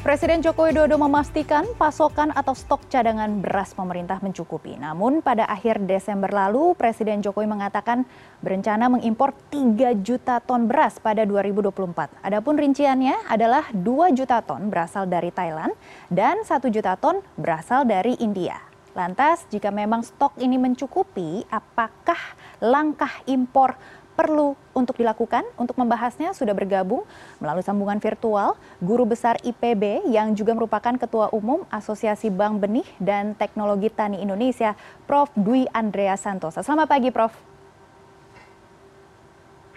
Presiden Joko Widodo memastikan pasokan atau stok cadangan beras pemerintah mencukupi. Namun pada akhir Desember lalu, Presiden Jokowi mengatakan berencana mengimpor 3 juta ton beras pada 2024. Adapun rinciannya adalah 2 juta ton berasal dari Thailand dan 1 juta ton berasal dari India. Lantas, jika memang stok ini mencukupi, apakah langkah impor perlu untuk dilakukan. Untuk membahasnya sudah bergabung melalui sambungan virtual Guru Besar IPB yang juga merupakan Ketua Umum Asosiasi Bank Benih dan Teknologi Tani Indonesia, Prof. Dwi Andrea Santosa. Selamat pagi, Prof.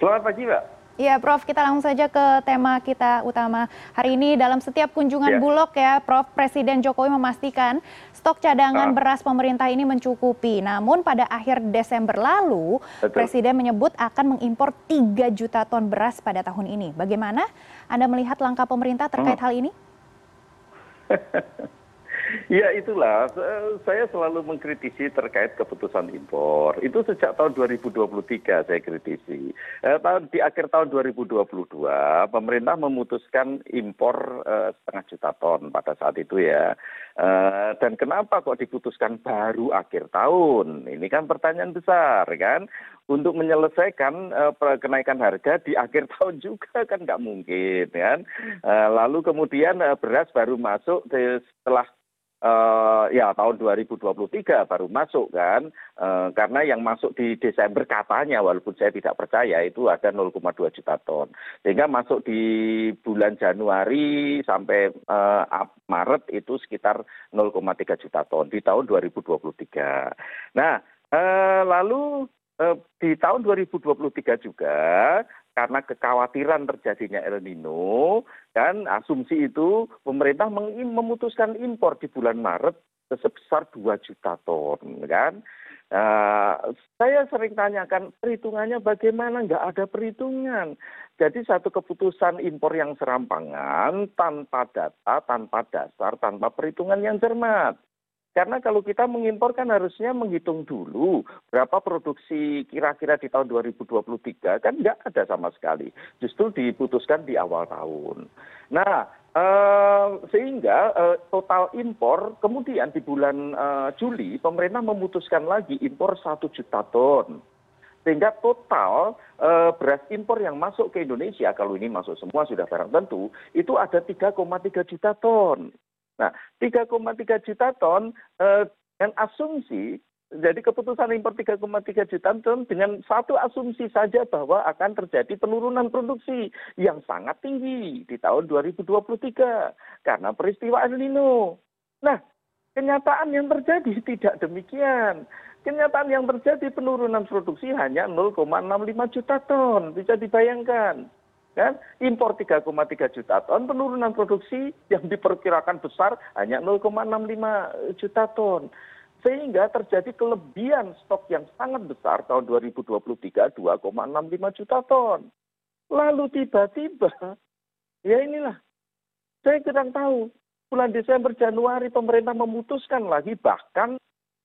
Selamat pagi, Mbak. Ya, Prof, kita langsung saja ke tema kita utama hari ini. Dalam setiap kunjungan ya. Bulog ya, Prof, Presiden Jokowi memastikan stok cadangan ah. beras pemerintah ini mencukupi. Namun pada akhir Desember lalu, Betul. Presiden menyebut akan mengimpor 3 juta ton beras pada tahun ini. Bagaimana Anda melihat langkah pemerintah terkait hmm. hal ini? ya itulah. Saya selalu mengkritisi terkait keputusan impor. Itu sejak tahun 2023 saya kritisi. Eh, di akhir tahun 2022 pemerintah memutuskan impor eh, setengah juta ton pada saat itu ya. Eh, dan kenapa kok diputuskan baru akhir tahun? Ini kan pertanyaan besar kan? Untuk menyelesaikan kenaikan harga di akhir tahun juga kan nggak mungkin kan? Lalu kemudian beras baru masuk setelah uh, ya tahun 2023 baru masuk kan uh, karena yang masuk di Desember katanya walaupun saya tidak percaya itu ada 0,2 juta ton sehingga masuk di bulan Januari sampai uh, Maret itu sekitar 0,3 juta ton di tahun 2023. Nah uh, lalu di tahun 2023 juga karena kekhawatiran terjadinya El Nino dan asumsi itu pemerintah memutuskan impor di bulan Maret sebesar dua juta ton kan? Uh, saya sering tanyakan perhitungannya bagaimana? Nggak ada perhitungan. Jadi satu keputusan impor yang serampangan tanpa data tanpa dasar tanpa perhitungan yang cermat karena kalau kita mengimpor kan harusnya menghitung dulu berapa produksi kira kira di tahun 2023 kan nggak ada sama sekali. Justru diputuskan di awal tahun. Nah eh, sehingga eh, total impor kemudian di bulan eh, Juli pemerintah memutuskan lagi impor satu juta ton. Sehingga total beras impor yang masuk ke Indonesia kalau ini masuk semua sudah barang tentu itu ada 3,3 juta ton nah tiga tiga juta ton eh, dengan asumsi jadi keputusan impor tiga tiga juta ton dengan satu asumsi saja bahwa akan terjadi penurunan produksi yang sangat tinggi di tahun 2023 karena peristiwa El Nino. Nah, kenyataan yang terjadi tidak demikian. Kenyataan yang terjadi penurunan produksi hanya 0,65 juta ton, bisa dibayangkan kan? Impor tiga tiga juta ton penurunan produksi yang diperkirakan besar hanya 0,65 juta ton. Sehingga terjadi kelebihan stok yang sangat besar tahun 2023 2,65 juta ton. Lalu tiba-tiba ya inilah saya kurang tahu. Bulan Desember Januari pemerintah memutuskan lagi bahkan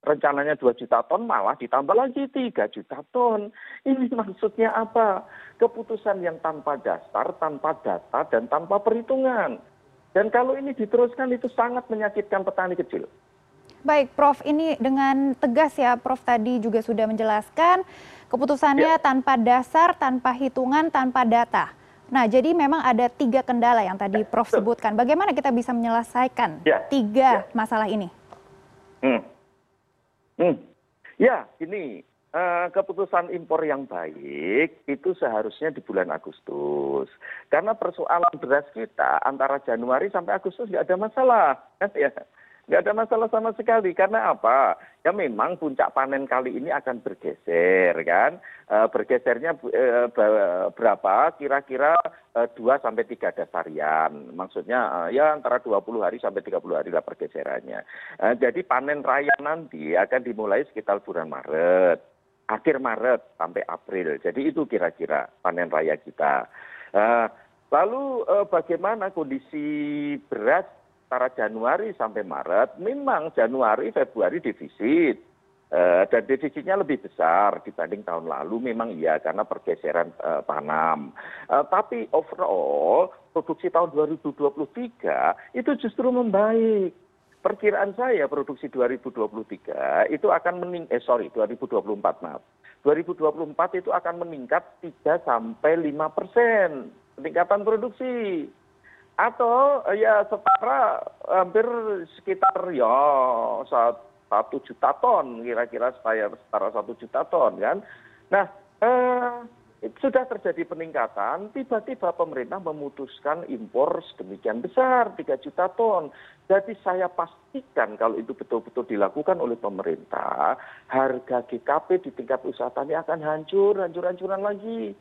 rencananya dua juta ton malah ditambah lagi tiga juta ton ini maksudnya apa keputusan yang tanpa dasar tanpa data dan tanpa perhitungan dan kalau ini diteruskan itu sangat menyakitkan petani kecil Baik, Prof. Ini dengan tegas ya, Prof. Tadi juga sudah menjelaskan keputusannya ya. tanpa dasar, tanpa hitungan, tanpa data. Nah, jadi memang ada tiga kendala yang tadi Prof. sebutkan. Bagaimana kita bisa menyelesaikan ya. tiga ya. masalah ini? Hmm. Hmm. ya ini eh, keputusan impor yang baik itu seharusnya di bulan agustus karena persoalan beras kita antara januari sampai agustus nggak ada masalah kan ya nggak ada masalah sama sekali. Karena apa? Ya memang puncak panen kali ini akan bergeser kan? E, bergesernya e, berapa? Kira-kira e, dua sampai tiga dasarian maksudnya e, ya antara dua puluh hari sampai tiga puluh hari lah pergeserannya. E, jadi panen raya nanti akan dimulai sekitar bulan Maret. Akhir Maret sampai April. Jadi itu kira-kira panen raya kita. E, lalu e, bagaimana kondisi beras antara januari sampai maret memang januari februari defisit Eh, dan defisitnya lebih besar dibanding tahun lalu memang iya karena pergeseran tanam. Uh, tapi overall produksi tahun 2023 itu justru membaik. Perkiraan saya produksi 2023 itu akan mening eh sorry 2024 maaf. 2024 itu akan meningkat 3 sampai 5 persen peningkatan produksi atau ya setara hampir sekitar ya satu juta ton kira kira setara satu juta ton kan? Nah eh, sudah terjadi peningkatan tiba-tiba pemerintah memutuskan impor sedemikian besar tiga juta ton. Jadi saya pastikan kalau itu betul-betul dilakukan oleh pemerintah harga GKP di tingkat usaha tani akan hancur hancur-hancuran lagi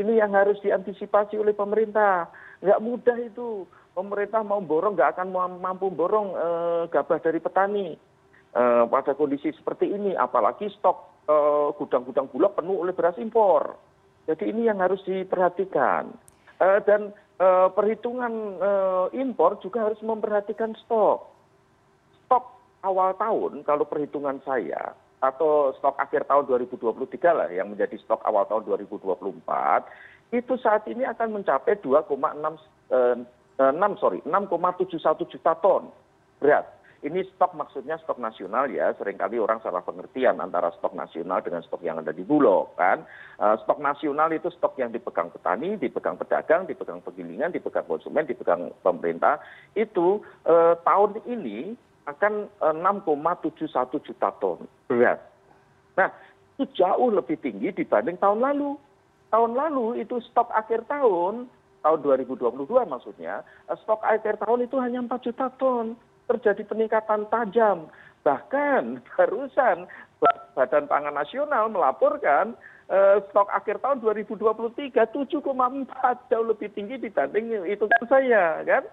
ini yang harus diantisipasi oleh pemerintah. Nggak mudah itu. Pemerintah mau borong nggak akan mampu borong eh, gabah dari petani. Eh, pada kondisi seperti ini apalagi stok eh, gudang gudang bulog penuh oleh beras impor. Jadi ini yang harus diperhatikan. Dan perhitungan impor juga harus memperhatikan stok. Stok awal tahun kalau perhitungan saya atau stok akhir tahun 2023 lah yang menjadi stok awal tahun 2024 itu saat ini akan mencapai 2,6 eh, sorry 6,71 juta ton berat ini stok maksudnya stok nasional ya sering kali orang salah pengertian antara stok nasional dengan stok yang ada di bulog kan? Eh, stok nasional itu stok yang dipegang petani dipegang pedagang dipegang penggilingan dipegang konsumen dipegang pemerintah. Itu eh, tahun ini akan 6,71 eh, juta ton beras. Nah itu jauh lebih tinggi dibanding tahun lalu. Tahun lalu itu stok akhir tahun tahun 2022 maksudnya stok akhir tahun itu hanya 4 juta ton. Terjadi peningkatan tajam. Bahkan barusan badan pangan nasional melaporkan eh, stok akhir tahun 2023 7,4 jauh lebih tinggi dibanding itu kan saya kan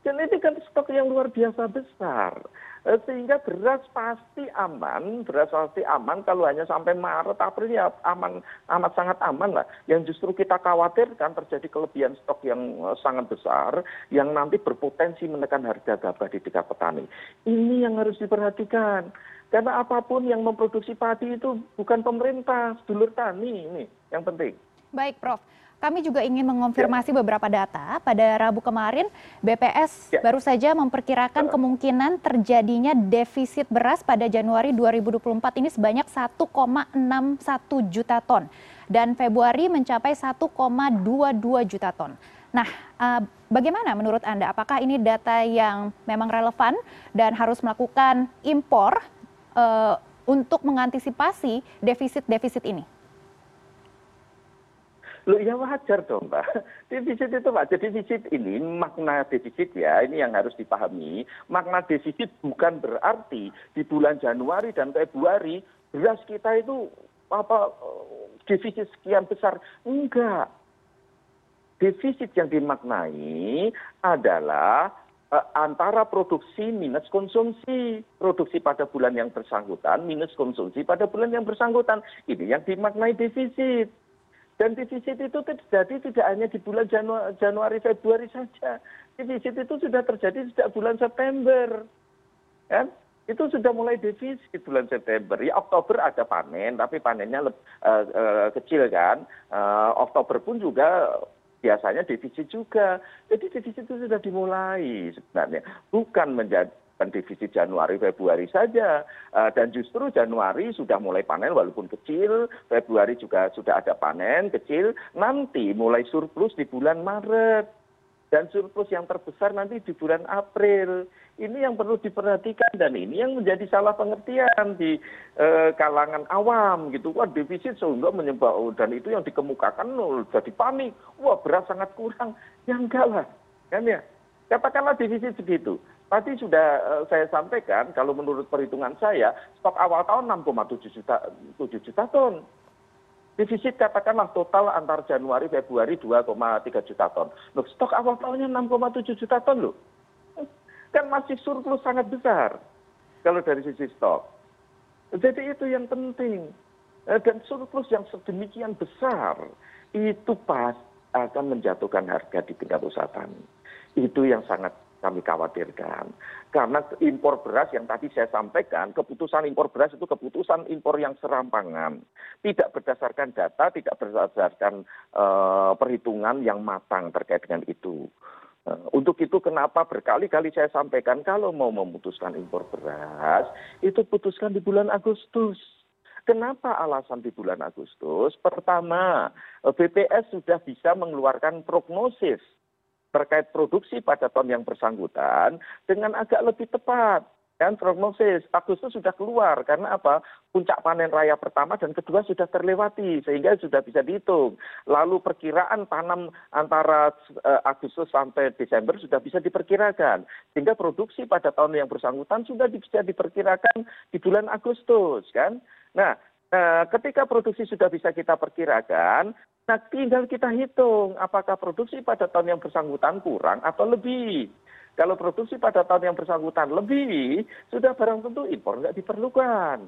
dan ini kan stok yang luar biasa besar. Eh, sehingga beras pasti aman beras pasti aman kalau hanya sampai maret april ya aman amat sangat aman lah. Yang justru kita khawatirkan terjadi kelebihan stok yang eh, sangat besar yang nanti berpotensi menekan harga gabah di tingkat petani. Ini yang harus diperhatikan. Karena apa pun yang memproduksi padi itu bukan pemerintah sedulur tani ini yang penting. Baik prof kami juga ingin mengonfirmasi ya. beberapa data. Pada Rabu kemarin, BPS ya. baru saja memperkirakan kemungkinan terjadinya defisit beras pada Januari 2024 ini sebanyak 1,61 juta ton. Dan Februari mencapai 1,22 juta ton. Nah, uh, bagaimana menurut Anda? Apakah ini data yang memang relevan dan harus melakukan impor uh, untuk mengantisipasi defisit-defisit ini? Loh ya wajar dong Pak. Defisit itu. Jadi defisit ini makna defisit ya ini yang harus dipahami. Makna defisit bukan berarti di bulan Januari dan Februari beras kita itu apa defisit sekian besar. Enggak. Defisit yang dimaknai adalah uh, antara produksi minus konsumsi. Produksi pada bulan yang bersangkutan minus konsumsi pada bulan yang bersangkutan. Ini yang dimaknai defisit dan defisit itu terjadi tidak hanya di bulan januari februari saja. Defisit itu sudah terjadi sejak bulan september. Kan? Itu sudah mulai defisit bulan september. Ya oktober ada panen tapi panennya uh, uh, kecil kan. Uh, oktober pun juga biasanya defisit juga. Jadi defisit itu sudah dimulai sebenarnya. Bukan menjadi defisit januari februari saja. Eh, dan justru januari sudah mulai panen walaupun kecil februari juga sudah ada panen kecil nanti mulai surplus di bulan maret. Dan surplus yang terbesar nanti di bulan april. Ini yang perlu diperhatikan dan ini yang menjadi salah pengertian di eh, kalangan awam gitu. Wah defisit sehingga menyebab oh, dan itu yang dikemukakan nol jadi panik. Wah beras sangat kurang. Ya enggak kan ya? Katakanlah defisit segitu tadi sudah eh, saya sampaikan kalau menurut perhitungan saya stok awal tahun 6,7 juta, 7 juta ton. Defisit katakanlah total antar Januari Februari 2,3 juta ton. Stok awal tahunnya 6,7 juta ton loh. Kan masih surplus sangat besar kalau dari sisi stok. Jadi itu yang penting. Eh, dan surplus yang sedemikian besar itu pas akan menjatuhkan harga di tingkat usaha tani. Itu yang sangat kami khawatirkan. Karena impor beras yang tadi saya sampaikan keputusan impor beras itu keputusan impor yang serampangan. Tidak berdasarkan data tidak berdasarkan uh, perhitungan yang matang terkait dengan itu. Uh, untuk itu kenapa berkali-kali saya sampaikan kalau mau memutuskan impor beras itu putuskan di bulan Agustus. Kenapa alasan di bulan Agustus? Pertama, BPS sudah bisa mengeluarkan prognosis terkait produksi pada tahun yang bersangkutan dengan agak lebih tepat. Kan prognosis Agustus sudah keluar karena apa? Puncak panen raya pertama dan kedua sudah terlewati sehingga sudah bisa dihitung. Lalu perkiraan tanam antara uh, Agustus sampai Desember sudah bisa diperkirakan sehingga produksi pada tahun yang bersangkutan sudah bisa diperkirakan di bulan Agustus kan? Nah Nah, ketika produksi sudah bisa kita perkirakan, nah tinggal kita hitung apakah produksi pada tahun yang bersangkutan kurang atau lebih. Kalau produksi pada tahun yang bersangkutan lebih, sudah barang tentu impor nggak diperlukan.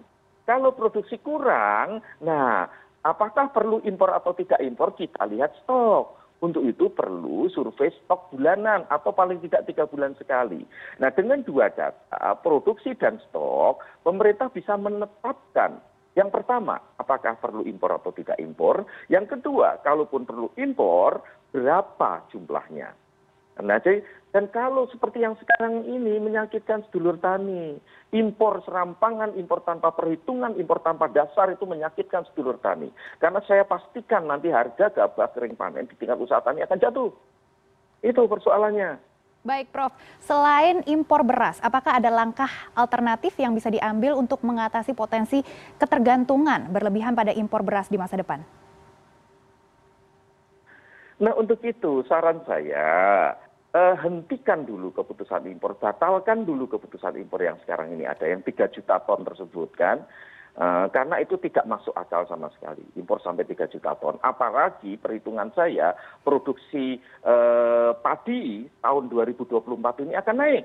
Kalau produksi kurang, nah apakah perlu impor atau tidak impor kita lihat stok. Untuk itu perlu survei stok bulanan atau paling tidak tiga bulan sekali. Nah dengan dua data, produksi dan stok, pemerintah bisa menetapkan yang pertama apakah perlu impor atau tidak impor? Yang kedua kalaupun perlu impor berapa jumlahnya? Nah jadi dan kalau seperti yang sekarang ini menyakitkan sedulur tani impor serampangan impor tanpa perhitungan impor tanpa dasar itu menyakitkan sedulur tani. Karena saya pastikan nanti harga gabah kering panen di tingkat usaha tani akan jatuh. Itu persoalannya Baik, Prof. Selain impor beras, apakah ada langkah alternatif yang bisa diambil untuk mengatasi potensi ketergantungan berlebihan pada impor beras di masa depan? Nah, untuk itu saran saya eh, hentikan dulu keputusan impor, batalkan dulu keputusan impor yang sekarang ini ada yang 3 juta ton tersebut kan. Eh, karena itu tidak masuk akal sama sekali impor sampai tiga juta ton. Apalagi perhitungan saya produksi eh, padi tahun 2024 ini akan naik.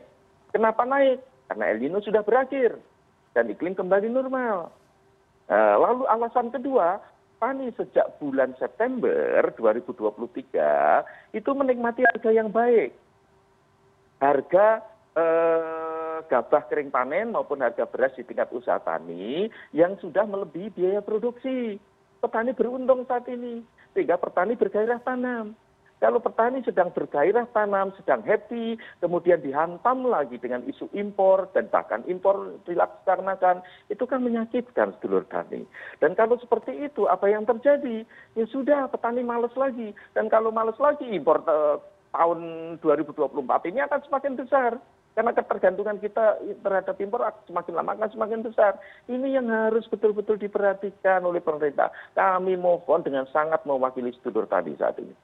Kenapa naik? Karena El Nino sudah berakhir dan iklim kembali normal. Eh, lalu alasan kedua Pani sejak bulan September 2023 itu menikmati harga yang baik. Harga gabah kering panen maupun harga beras di tingkat usaha tani yang sudah melebihi biaya produksi. Petani beruntung saat ini, sehingga petani bergairah tanam. Kalau petani sedang bergairah tanam, sedang happy, kemudian dihantam lagi dengan isu impor dan bahkan impor dilaksanakan, itu kan menyakitkan sedulur tani. Dan kalau seperti itu, apa yang terjadi? Ya sudah, petani males lagi. Dan kalau males lagi, impor eh, tahun 2024 ini akan semakin besar karena ketergantungan kita terhadap impor semakin lama akan semakin besar. Ini yang harus betul-betul diperhatikan oleh pemerintah. Kami mohon dengan sangat mewakili sedulur tadi saat ini.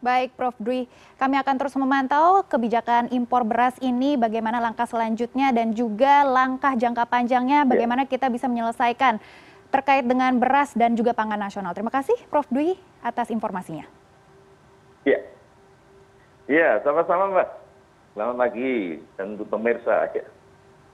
Baik, Prof. Dwi. Kami akan terus memantau kebijakan impor beras ini, bagaimana langkah selanjutnya, dan juga langkah jangka panjangnya, ya. bagaimana kita bisa menyelesaikan terkait dengan beras dan juga pangan nasional. Terima kasih, Prof. Dwi, atas informasinya. Ya, Iya, sama-sama Mbak. Selamat pagi dan untuk pemirsa.